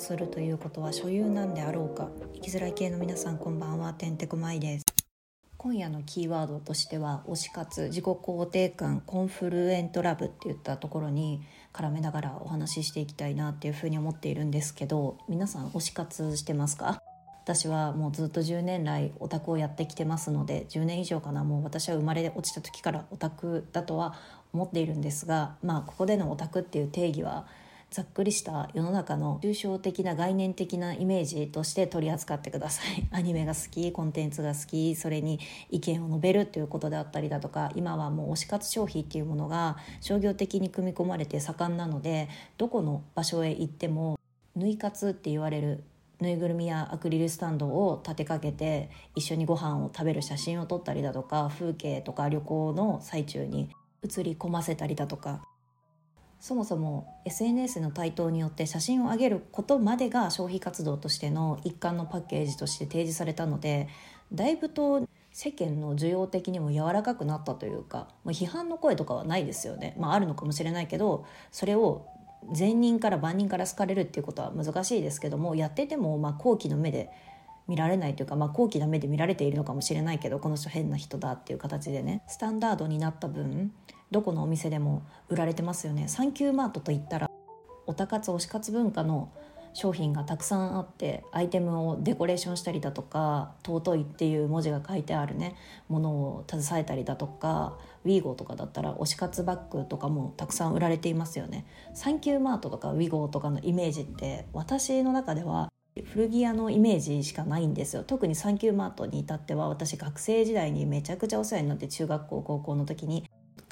するということは所有なんであろうか。生きづらい系の皆さんこんばんは。てんてこまいです。今夜のキーワードとしては推し活自己肯定感コンフルエントラブっていったところに絡めながらお話ししていきたいなっていうふうに思っているんですけど皆さん推し活してますか？私はもうずっと10年来オタクをやってきてますので10年以上かな。もう私は生まれ落ちた時からオタクだとは思っているんですがまあここでのオタクっていう定義はざっくりした世の中の抽象的な概念的なイメージとして取り扱ってください。アニメが好きコンテンツが好きそれに意見を述べるということであったりだとか今はもう推し活消費っていうものが商業的に組み込まれて盛んなのでどこの場所へ行っても縫い活って言われるぬいぐるみやアクリルスタンドを立てかけて一緒にご飯を食べる写真を撮ったりだとか風景とか旅行の最中に写り込ませたりだとかそもそも SNS の台頭によって写真を上げることまでが消費活動としての一環のパッケージとして提示されたのでだいぶと世間の需要的にも柔らかくなったというかもう批判の声とかはないですよね、まあ、あるのかもしれないけどそれを善人から万人から好かれるっていうことは難しいですけどもやっててもまあ好奇の目で見られないというか、まあ、好奇な目で見られているのかもしれないけどこの人変な人だっていう形でねスタンダードになった分どこのお店でも売られてますよね。サンキューマートといったらオタ活推し活文化の商品がたくさんあってアイテムをデコレーションしたりだとか「尊い」っていう文字が書いてあるねものを携えたりだとかウィーゴーとかだったら推し活バッグとかもたくさん売られていますよね。サンキューマートとかウィーゴーとかのイメージって私の中では古着屋のイメージしかないんですよ。特にサンキューマートに至っては私学生時代にめちゃくちゃお世話になって中学校高校の時に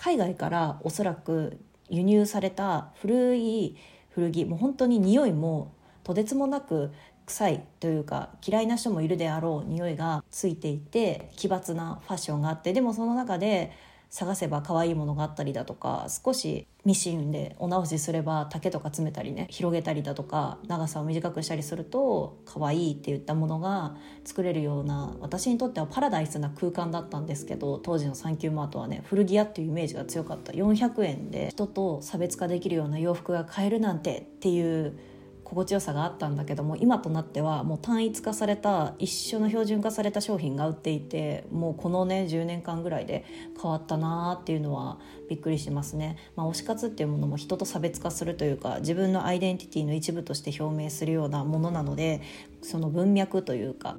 海外からおそらく輸入された古い古着もう本当に匂いもとてつもなく臭いというか嫌いな人もいるであろう匂いがついていて奇抜なファッションがあってでもその中で探せば可愛いものがあったりだとか少しミシンでお直しすれば丈とか詰めたりね広げたりだとか長さを短くしたりすると可愛いって言ったものが作れるような私にとってはパラダイスな空間だったんですけど当時のサンキューマートはね古着屋っていうイメージが強かった。400円で人と差別化できるような洋服が買えるなんてっていう心地よさがあったんだけども今となってはもう単一化された一緒の標準化された商品が売っていてもうこのね10年間ぐらいで変わったなーっていうのはびっくりしますね、まあ、推し活っていうものも人と差別化するというか自分のアイデンティティの一部として表明するようなものなのでその文脈というか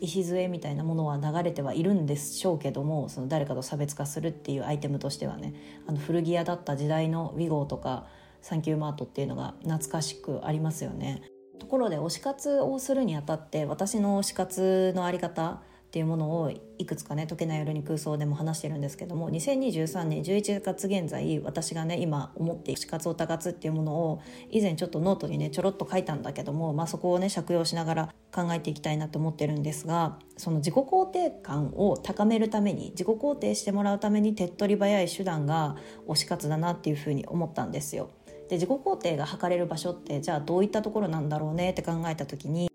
礎みたいなものは流れてはいるんでしょうけどもその誰かと差別化するっていうアイテムとしてはねあの古着屋だった時代のウィゴーとかサンキューマートっていうのが懐かしくありますよね。ところで推し活をするにあたって私の推し活のあり方っていうものをいくつかね「解けない夜に空想」でも話してるんですけども2023年11月現在私がね今思っている推し活オタ活っていうものを以前ちょっとノートにねちょろっと書いたんだけども、まあ、そこをね借用しながら考えていきたいなと思ってるんですがその自己肯定感を高めるために自己肯定してもらうために手っ取り早い手段が推し活だなっていうふうに思ったんですよ。で自己肯定が測れる場所ってじゃあどういったところなんだろうねって考えた時に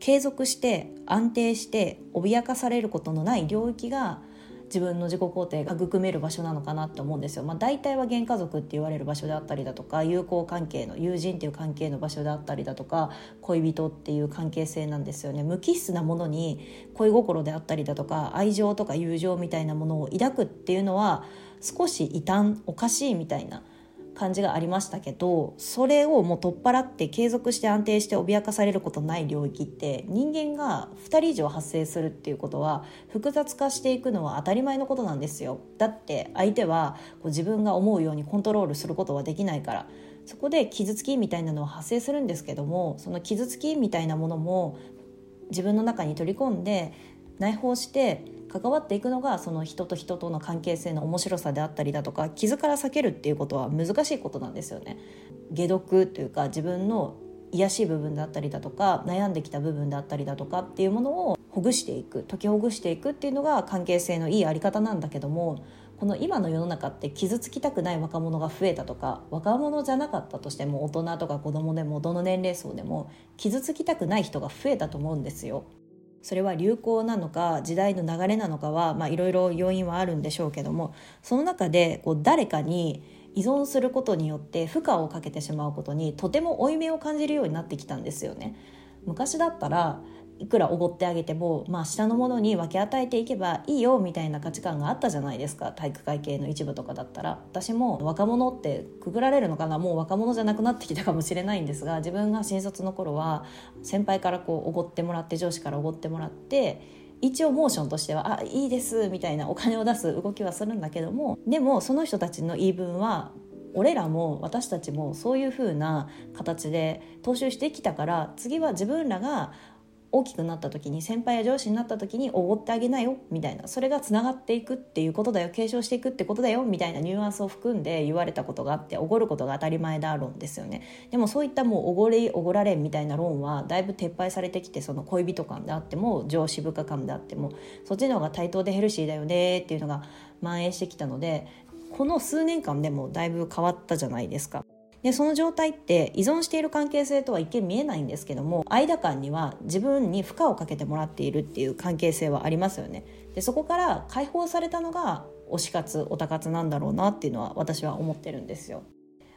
継続して安定して脅かされることのない領域が自分の自己肯定が育める場所なのかなって思うんですよ。まあ、大体は原家族って言われる場所であったりだとか友好関係の友人っていう関係の場所であったりだとか恋人っていう関係性なんですよね。無機質なものに恋心であったりだとか愛情とか友情みたいなものを抱くっていうのは少し異端おかしいみたいな。感じがありましたけどそれをもう取っ払って継続して安定して脅かされることない領域って人間が2人以上発生するっていうことは複雑化していくのは当たり前のことなんですよ。だって相手はこう自分が思うようにコントロールすることはできないから。そこで傷つきみたいなのは発生するんですけどもその傷つきみたいなものも自分の中に取り込んで内包して関わっていくのがその人と人との関係性の面白さであったりだとか傷から避けるっていうことは難しいことなんですよね。解毒というか自分の癒しい部分だったりだとか悩んできた部分だったりだとかっていうものをほぐしていく解きほぐしていくっていうのが関係性のいいあり方なんだけどもこの今の世の中って傷つきたくない若者が増えたとか若者じゃなかったとしても大人とか子供でもどの年齢層でも傷つきたくない人が増えたと思うんですよ。それは流行なのか時代の流れなのかはいろいろ要因はあるんでしょうけどもその中でこう誰かに依存することによって負荷をかけてしまうことにとても負い目を感じるようになってきたんですよね。昔だったらいくらおごってあげても、まあ、下のものに分け与えていけばいいよみたいな価値観があったじゃないですか。体育会系の一部とかだったら。私も若者ってくぐられるのかな。もう若者じゃなくなってきたかもしれないんですが自分が新卒の頃は先輩からこうおごってもらって上司からおごってもらって一応モーションとしては「あいいです」みたいなお金を出す動きはするんだけどもでもその人たちの言い分は俺らも私たちもそういう風な形で踏襲してきたから次は自分らが大きくなった時に先輩や上司になった時におごってあげなよみたいな。それがつながっていくっていうことだよ。継承していくってことだよ。みたいなニュアンスを含んで言われたことがあっておごることが当たり前だ論ですよね。でもそういったもうおごりおごられみたいな論はだいぶ撤廃されてきてその恋人感であっても上司部下感であってもそっちの方が対等でヘルシーだよねっていうのが蔓延してきたのでこの数年間でもだいぶ変わったじゃないですか。でその状態って依存している関係性とは一見見えないんですけども間間には自分に負荷をかけてもらっているっていう関係性はありますよね。でそこから解放されたのが推し活オタ活なんだろうなっていうのは私は思ってるんですよ。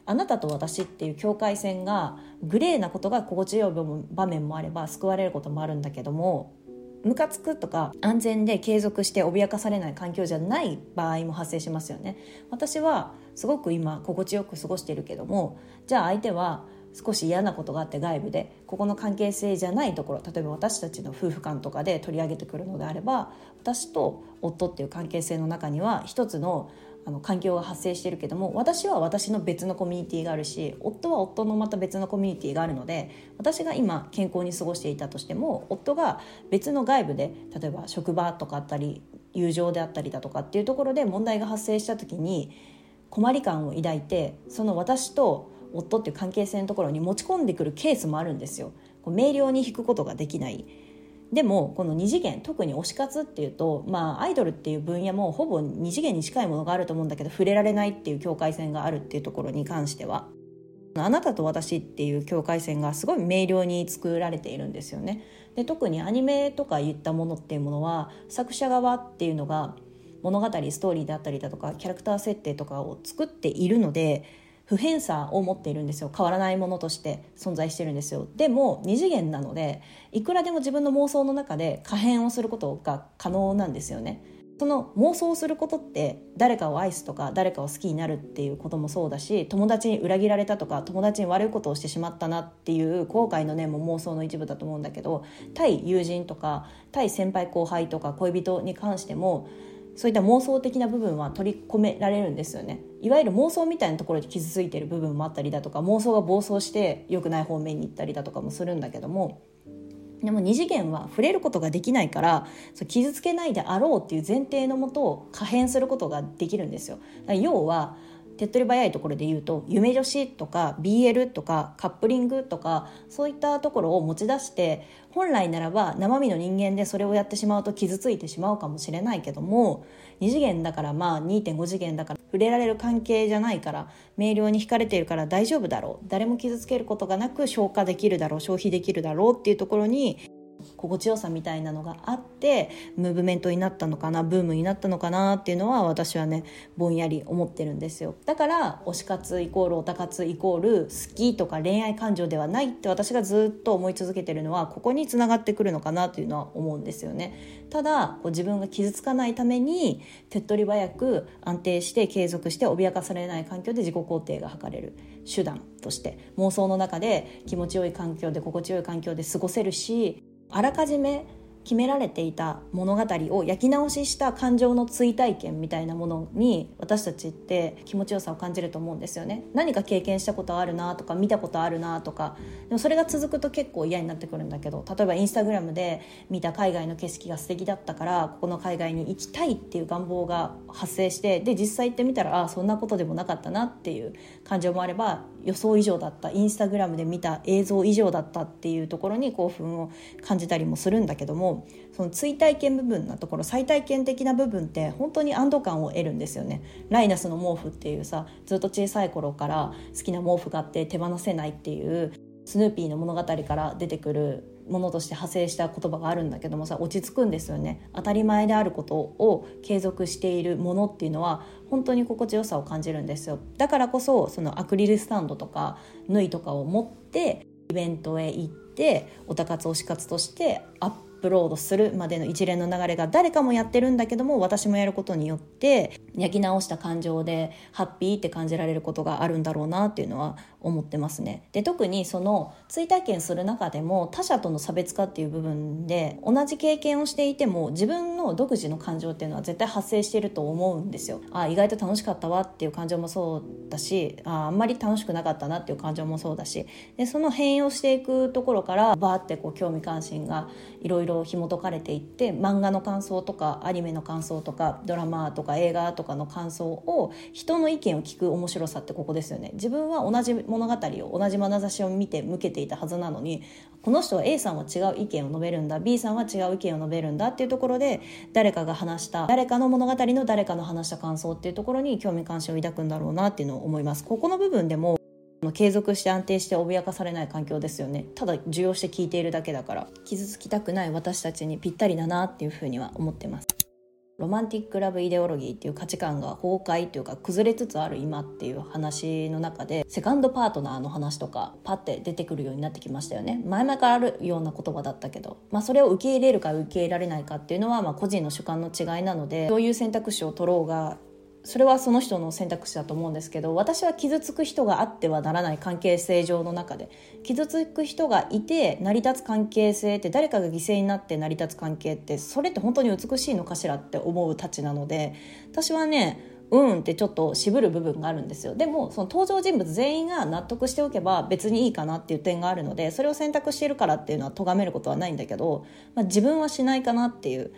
あなたと私っていう境界線がグレーなことが心地よい場面もあれば救われることもあるんだけどもムカつくとか安全で継続して脅かされない環境じゃない場合も発生しますよね。私はすごく今心地よく過ごしているけどもじゃあ相手は少し嫌なことがあって外部でここの関係性じゃないところ例えば私たちの夫婦間とかで取り上げてくるのであれば私と夫っていう関係性の中には一つのあの環境が発生してるけども私は私の別のコミュニティがあるし夫は夫のまた別のコミュニティがあるので私が今健康に過ごしていたとしても夫が別の外部で例えば職場とかあったり友情であったりだとかっていうところで問題が発生した時に困り感を抱いてその私と夫っていう関係性のところに持ち込んでくるケースもあるんですよ。明瞭に引くことができないでもこの2次元特に推し活っていうと、まあ、アイドルっていう分野もほぼ2次元に近いものがあると思うんだけど触れられないっていう境界線があるっていうところに関してはあなたと私っていう境界線がすごい明瞭に作られているんですよね。で特にアニメとかいったものっていうものは作者側っていうのが物語ストーリーであったりだとかキャラクター設定とかを作っているので不変さを持っているんですよ。変わらないものとして存在してるんですよ。でも2次元なのでいくらでも自分の妄想の中で可変をすることが可能なんですよね。その妄想することって誰かを愛すとか誰かを好きになるっていうこともそうだし友達に裏切られたとか友達に悪いことをしてしまったなっていう後悔の念も妄想の一部だと思うんだけど対友人とか対先輩後輩とか恋人に関してもそういった妄想的な部分は取り込められるんですよね。いわゆる妄想みたいなところで傷ついてる部分もあったりだとか妄想が暴走して良くない方面に行ったりだとかもするんだけどもでも二次元は触れることができないからそう傷つけないであろうっていう前提のもとを可変することができるんですよ。要は手っ取り早いところで言うと夢女子とか BL とかカップリングとかそういったところを持ち出して本来ならば生身の人間でそれをやってしまうと傷ついてしまうかもしれないけども2次元だからまあ2.5次元だから触れられる関係じゃないから明瞭に惹かれているから大丈夫だろう。誰も傷つけることがなく消化できるだろう消費できるだろうっていうところに心地よさみたいなのがあってムーブメントになったのかなブームになったのかなっていうのは私はねぼんやり思ってるんですよ。だから推し活イコールオタ活イコール好きとか恋愛感情ではないって私がずっと思い続けてるのはここにつながってくるのかなというのは思うんですよね。ただこう自分が傷つかないために手っ取り早く安定して継続して脅かされない環境で自己肯定が図れる手段として妄想の中で気持ちよい環境で心地よい環境で過ごせるしあらかじめ決められていた物語を焼き直しした感情の追体験みたいなものに私たちって気持ちよさを感じると思うんですよね。何か経験したことあるなとか見たことあるなとか。でもそれが続くと結構嫌になってくるんだけど例えばインスタグラムで見た海外の景色が素敵だったからここの海外に行きたいっていう願望が発生してで実際行ってみたらああそんなことでもなかったなっていう感情もあれば予想以上だった。インスタグラムで見た映像以上だったっていうところに興奮を感じたりもするんだけどもその追体験部分なところ再体験的な部分って本当に安堵感を得るんですよね。ライナスの毛布っていうさずっと小さい頃から好きな毛布があって手放せないっていうスヌーピーの物語から出てくるものとして派生した言葉があるんだけどもさ落ち着くんですよね。当たり前であることを継続しているものっていうのは本当に心地よさを感じるんですよ。だからこそそのアクリルスタンドとか縫いとかを持ってイベントへ行っておたかつ推し活としてアッップロードするまでの一連の流れが誰かもやってるんだけども私もやることによって焼き直した感情でハッピーって感じられることがあるんだろうなっていうのは思ってますね。で特にその追体験する中でも他者との差別化っていう部分で同じ経験をしていても自分の独自の感情っていうのは絶対発生していると思うんですよ。あ意外と楽しかったわっていう感情もそうだしああんまり楽しくなかったなっていう感情もそうだしでその変容していくところからバーってこう興味関心がいろいろ紐解かれていって漫画の感想とかアニメの感想とかドラマとか映画とかかの感想を人の意見を聞く面白さってここですよね。自分は同じ物語を同じ眼差しを見て向けていたはずなのにこの人は A さんは違う意見を述べるんだ B さんは違う意見を述べるんだっていうところで誰かが話した誰かの物語の誰かの話した感想っていうところに興味関心を抱くんだろうなっていうのを思います。ここの部分でも継続して安定して脅かされない環境ですよねただ受容して聞いているだけだから傷つきたくない私たちにぴったりだなっていうふうには思ってますロマンティック・ラブ・イデオロギーっていう価値観が崩壊というか崩れつつある今っていう話の中でセカンドパートナーの話とかパッて出てくるようになってきましたよね。前々からあるような言葉だったけど、まあ、それを受け入れるか受け入れられないかっていうのはま個人の主観の違いなのでどういう選択肢を取ろうがそれはその人の選択肢だと思うんですけど私は傷つく人があってはならない関係性上の中で傷つく人がいて成り立つ関係性って誰かが犠牲になって成り立つ関係ってそれって本当に美しいのかしらって思うたちなので私はねうんってちょっと渋る部分があるんですよ。でもその登場人物全員が納得しておけば別にいいかなっていう点があるのでそれを選択しているからっていうのは咎めることはないんだけど、まあ、自分はしないかなっていう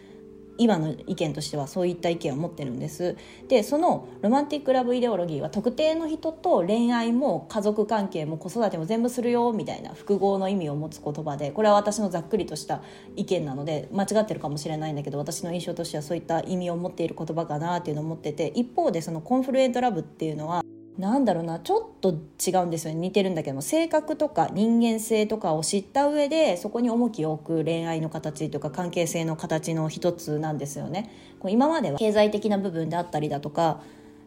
今の意見としてはそういった意見を持ってるんです。でそのロマンティック・ラブ・イデオロギーは特定の人と恋愛も家族関係も子育ても全部するよみたいな複合の意味を持つ言葉でこれは私のざっくりとした意見なので間違ってるかもしれないんだけど私の印象としてはそういった意味を持っている言葉かなっていうのを持ってて一方でそのコンフルエントラブっていうのはなんだろうなちょっと違うんですよね似てるんだけども性格とか人間性とかを知った上でそこに重きを置く恋愛の形とか関係性の形の一つなんですよね。こう今までは経済的な部分であったりだとか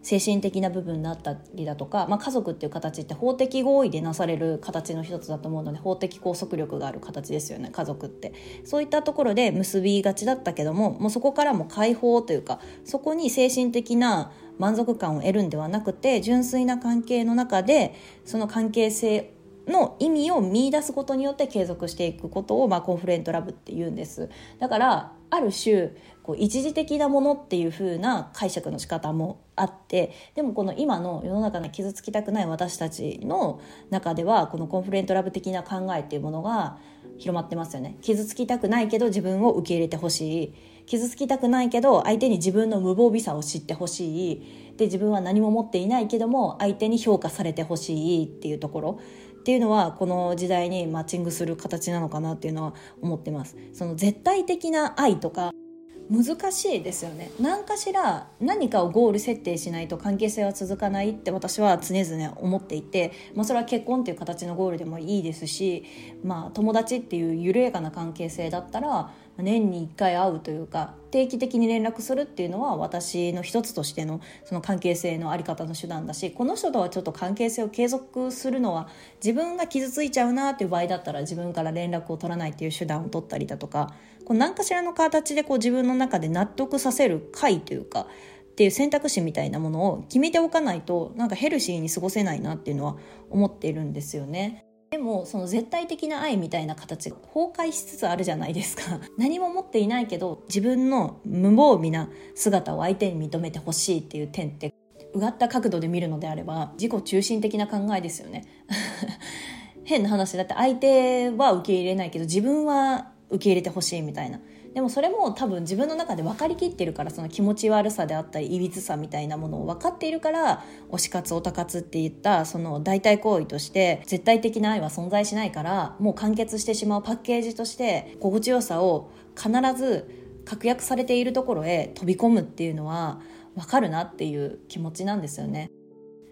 精神的な部分だったりだとか、まあ、家族っていう形って法的合意でなされる形の一つだと思うので法的拘束力がある形ですよね家族ってそういったところで結びがちだったけどももうそこからも解放というかそこに精神的な満足感を得るんではなくて純粋な関係の中でその関係性の意味を見出すことによって継続していくことを、まあ、コンフルエントラブって言うんです。だからある種こう一時的なものっていう風な解釈の仕方もあってでもこの今の世の中の傷つきたくない私たちの中ではこのコンフルエントラブ的な考えっていうものが広まってますよね。傷つきたくないけど自分を受け入れてほしい。傷つきたくないけど相手に自分の無防備さを知ってほしい。で自分は何も持っていないけども相手に評価されてほしいっていうところ。っていうのはこの時代にマッチングする形なのかなっていうのは思ってます。その絶対的な愛とか難しいですよね。何かしら何かをゴール設定しないと関係性は続かないって私は常々思っていて、まあ、それは結婚っていう形のゴールでもいいですし、まあ、友達っていう緩やかな関係性だったら年に1回会うというか定期的に連絡するっていうのは私の一つとしてのその関係性の在り方の手段だしこの人とはちょっと関係性を継続するのは自分が傷ついちゃうなっていう場合だったら自分から連絡を取らないっていう手段を取ったりだとかこう何かしらの形でこう自分の中で納得させる回というかっていう選択肢みたいなものを決めておかないとなんかヘルシーに過ごせないなっていうのは思っているんですよね。もその絶対的な愛みたいな形が崩壊しつつあるじゃないですか。何も持っていないけど自分の無防備な姿を相手に認めてほしいっていう点ってうがった角度で見るのであれば自己中心的な考えですよね。変な話だって相手は受け入れないけど自分は受け入れてほしいみたいな。でもそれも多分自分の中で分かりきってるからその気持ち悪さであったりいびつさみたいなものを分かっているから推し活オタ活っていったその代替行為として絶対的な愛は存在しないからもう完結してしまうパッケージとして心地よさを必ず確約されているところへ飛び込むっていうのは分かるなっていう気持ちなんですよね。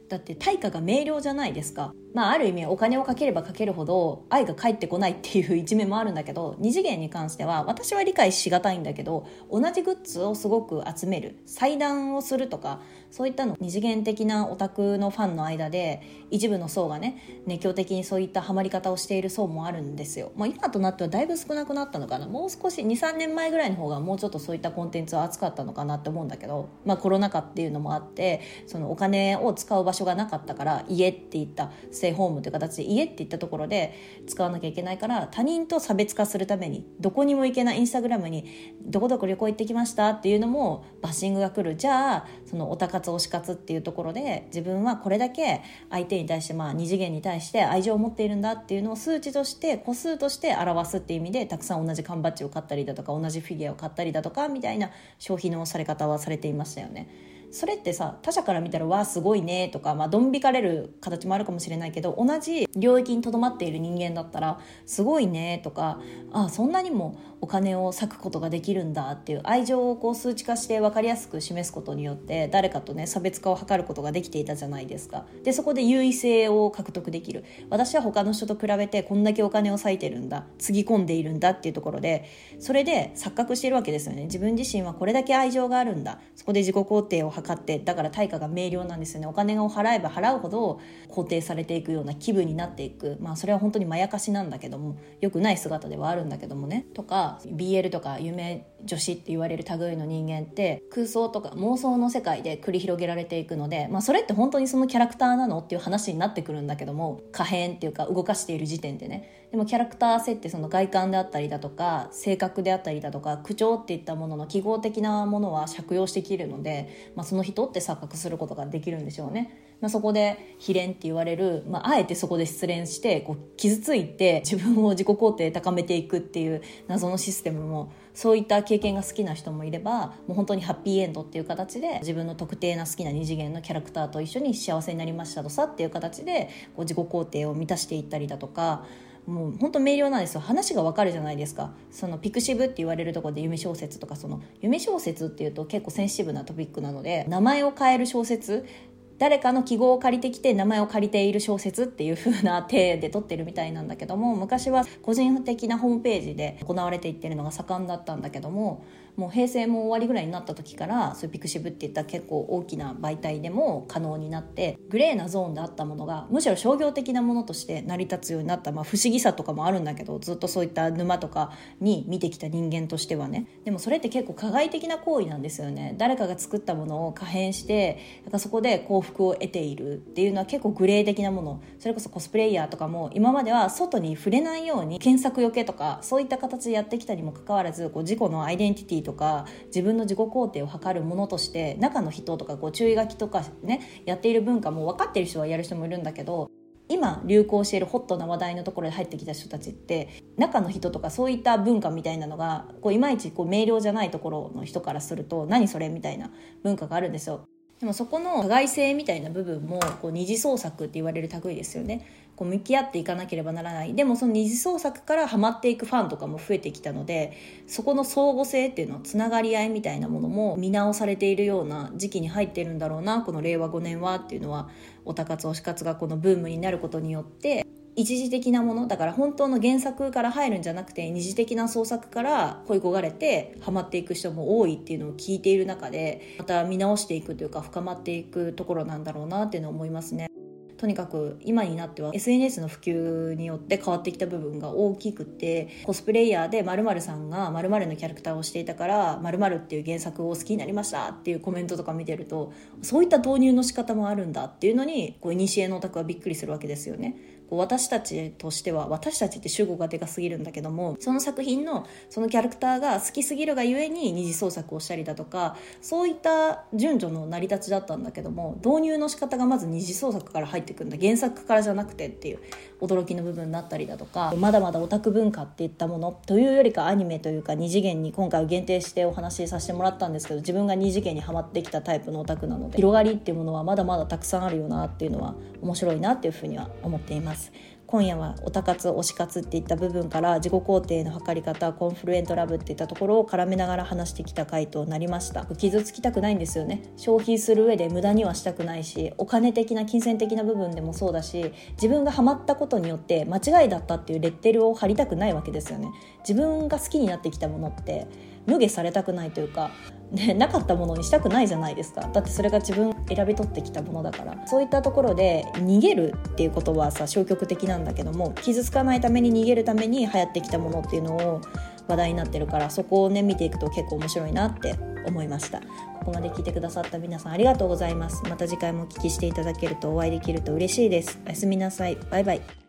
だって対価が明瞭じゃないですかまあある意味お金をかければかけるほど愛が返ってこないっていう一面もあるんだけど二次元に関しては私は理解しがたいんだけど同じグッズをすごく集める裁断をするとかそういったの二次元的なオタクのファンの間で一部の層がね熱狂的にそういったハマり方をしている層もあるんですよ、まあ、今となってはだいぶ少なくなったのかな。もう少し23年前ぐらいの方がもうちょっとそういったコンテンツは熱かったのかなって思うんだけど、まあ、コロナ禍っていうのもあってそのお金を使う場所がなかったから家っていったテイホームという形で家っていったところで使わなきゃいけないから他人と差別化するためにどこにも行けないインスタグラムにどこどこ旅行行ってきましたっていうのもバッシングが来るじゃあそのオタ活推し活っていうところで自分はこれだけ相手に対してまあ二次元に対して愛情を持っているんだっていうのを数値として個数として表すっていう意味でたくさん同じ缶バッジを買ったりだとか同じフィギュアを買ったりだとかみたいな消費のされ方はされていましたよね。それってさ他者から見たら「わあすごいね」とか、まあ、どん引かれる形もあるかもしれないけど同じ領域にとどまっている人間だったら「すごいね」とか「ああそんなにもお金を割くことができるんだ」っていう愛情をこう数値化して分かりやすく示すことによって誰かとね差別化を図ることができていたじゃないですか。でそこで優位性を獲得できる。私は他の人と比べてこんだけお金を割いてるんだつぎ込んでいるんだっていうところでそれで錯覚しているわけですよね。自分自身はこれだけ愛情があるんだ。そこで自己肯定を図ってだから対価が明瞭なんですよね。お金を払えば払うほど肯定されていくような気分になっていく。まあそれは本当にまやかしなんだけども良くない姿ではあるんだけどもね。とか BL とか夢女子って言われる類の人間って空想とか妄想の世界で繰り広げられていくので、まあ、それって本当にそのキャラクターなのっていう話になってくるんだけども可変っていうか動かしている時点でね。でもキャラクター設定その外観であったりだとか性格であったりだとか口調っていったものの記号的なものは借用してきるので、まあ、その人って錯覚することができるんでしょうね。まあ、そこで非恋って言われる、まあ、あえてそこで失恋してこう傷ついて自分を自己肯定高めていくっていう謎のシステムもそういった経験が好きな人もいればもう本当にハッピーエンドっていう形で自分の特定な好きな二次元のキャラクターと一緒に幸せになりましたとさっていう形でこう自己肯定を満たしていったりだとかもう本当明瞭なんですよ。話がわかるじゃないですか。そのピクシブって言われるとこで夢小説とかその夢小説っていうと結構センシティブなトピックなので名前を変える小説誰かの記号を借りてきて名前を借りている小説っていう風な体で取ってるみたいなんだけども昔は個人的なホームページで行われていってるのが盛んだったんだけどももう平成も終わりぐらいになった時からそういうピクシブっていった結構大きな媒体でも可能になってグレーなゾーンであったものがむしろ商業的なものとして成り立つようになった、まあ、不思議さとかもあるんだけどずっとそういった沼とかに見てきた人間としてはね。でもそれって結構加害的な行為なんですよね。誰かが作ったものを可変してだからそこで幸福を得ているっていうのは結構グレー的なもの。それこそコスプレイヤーとかも今までは外に触れないように検索よけとかそういった形でやってきたにもかかわらずこう自己のアイデンティティとか自分の自己肯定を図るものとして中の人とかこう注意書きとかねやっている文化も分かってる人はやる人もいるんだけど今流行しているホットな話題のところで入ってきた人たちって中の人とかそういった文化みたいなのがこういまいちこう明瞭じゃないところの人からすると何それみたいな文化があるんですよ。でもそこの加害性みたいな部分もこう二次創作って言われる類ですよね。こう向き合っていかなければならない。でもその二次創作からハマっていくファンとかも増えてきたのでそこの相互性っていうのつながり合いみたいなものも見直されているような時期に入ってるんだろうなこの令和5年はっていうのはオタ活推し活がこのブームになることによって一時的なものだから本当の原作から入るんじゃなくて二次的な創作から恋焦がれてハマっていく人も多いっていうのを聞いている中でまた見直していくというか深まっていくところなんだろうなっていうのを思いますね。とにかく今になっては SNS の普及によって変わってきた部分が大きくてコスプレイヤーで〇〇さんが〇〇のキャラクターをしていたから〇〇っていう原作を好きになりましたっていうコメントとか見てるとそういった導入の仕方もあるんだっていうのにこう古のオタクはびっくりするわけですよね。私たちとしては私たちって主語がでかすぎるんだけどもその作品のそのキャラクターが好きすぎるがゆえに二次創作をしたりだとかそういった順序の成り立ちだったんだけども導入の仕方がまず二次創作から入ってくるんだ原作からじゃなくてっていう驚きの部分だったりだとかまだまだオタク文化っていったものというよりかアニメというか二次元に今回は限定してお話しさせてもらったんですけど自分が二次元にはまってきたタイプのオタクなので広がりっていうものはまだまだたくさんあるよなっていうのは面白いなっていうふうには思っています。今夜はオタ活推し活っていった部分から自己肯定の測り方コンフルエントラブっていったところを絡めながら話してきた回となりました。傷つきたくないんですよね。消費する上で無駄にはしたくないしお金的な金銭的な部分でもそうだし自分がハマったことによって間違いだったっていうレッテルを貼りたくないわけですよね。自分が好きになってきたものって無下されたくないというか、ね、なかったものにしたくないじゃないですか。だってそれが自分選び取ってきたものだから。そういったところで逃げるっていうことはさ消極的なんだけども傷つかないために逃げるために流行ってきたものっていうのを話題になってるからそこをね見ていくと結構面白いなって思いました。ここまで聞いてくださった皆さんありがとうございます。また次回もお聞きしていただけるとお会いできると嬉しいです。おやすみなさい。バイバイ。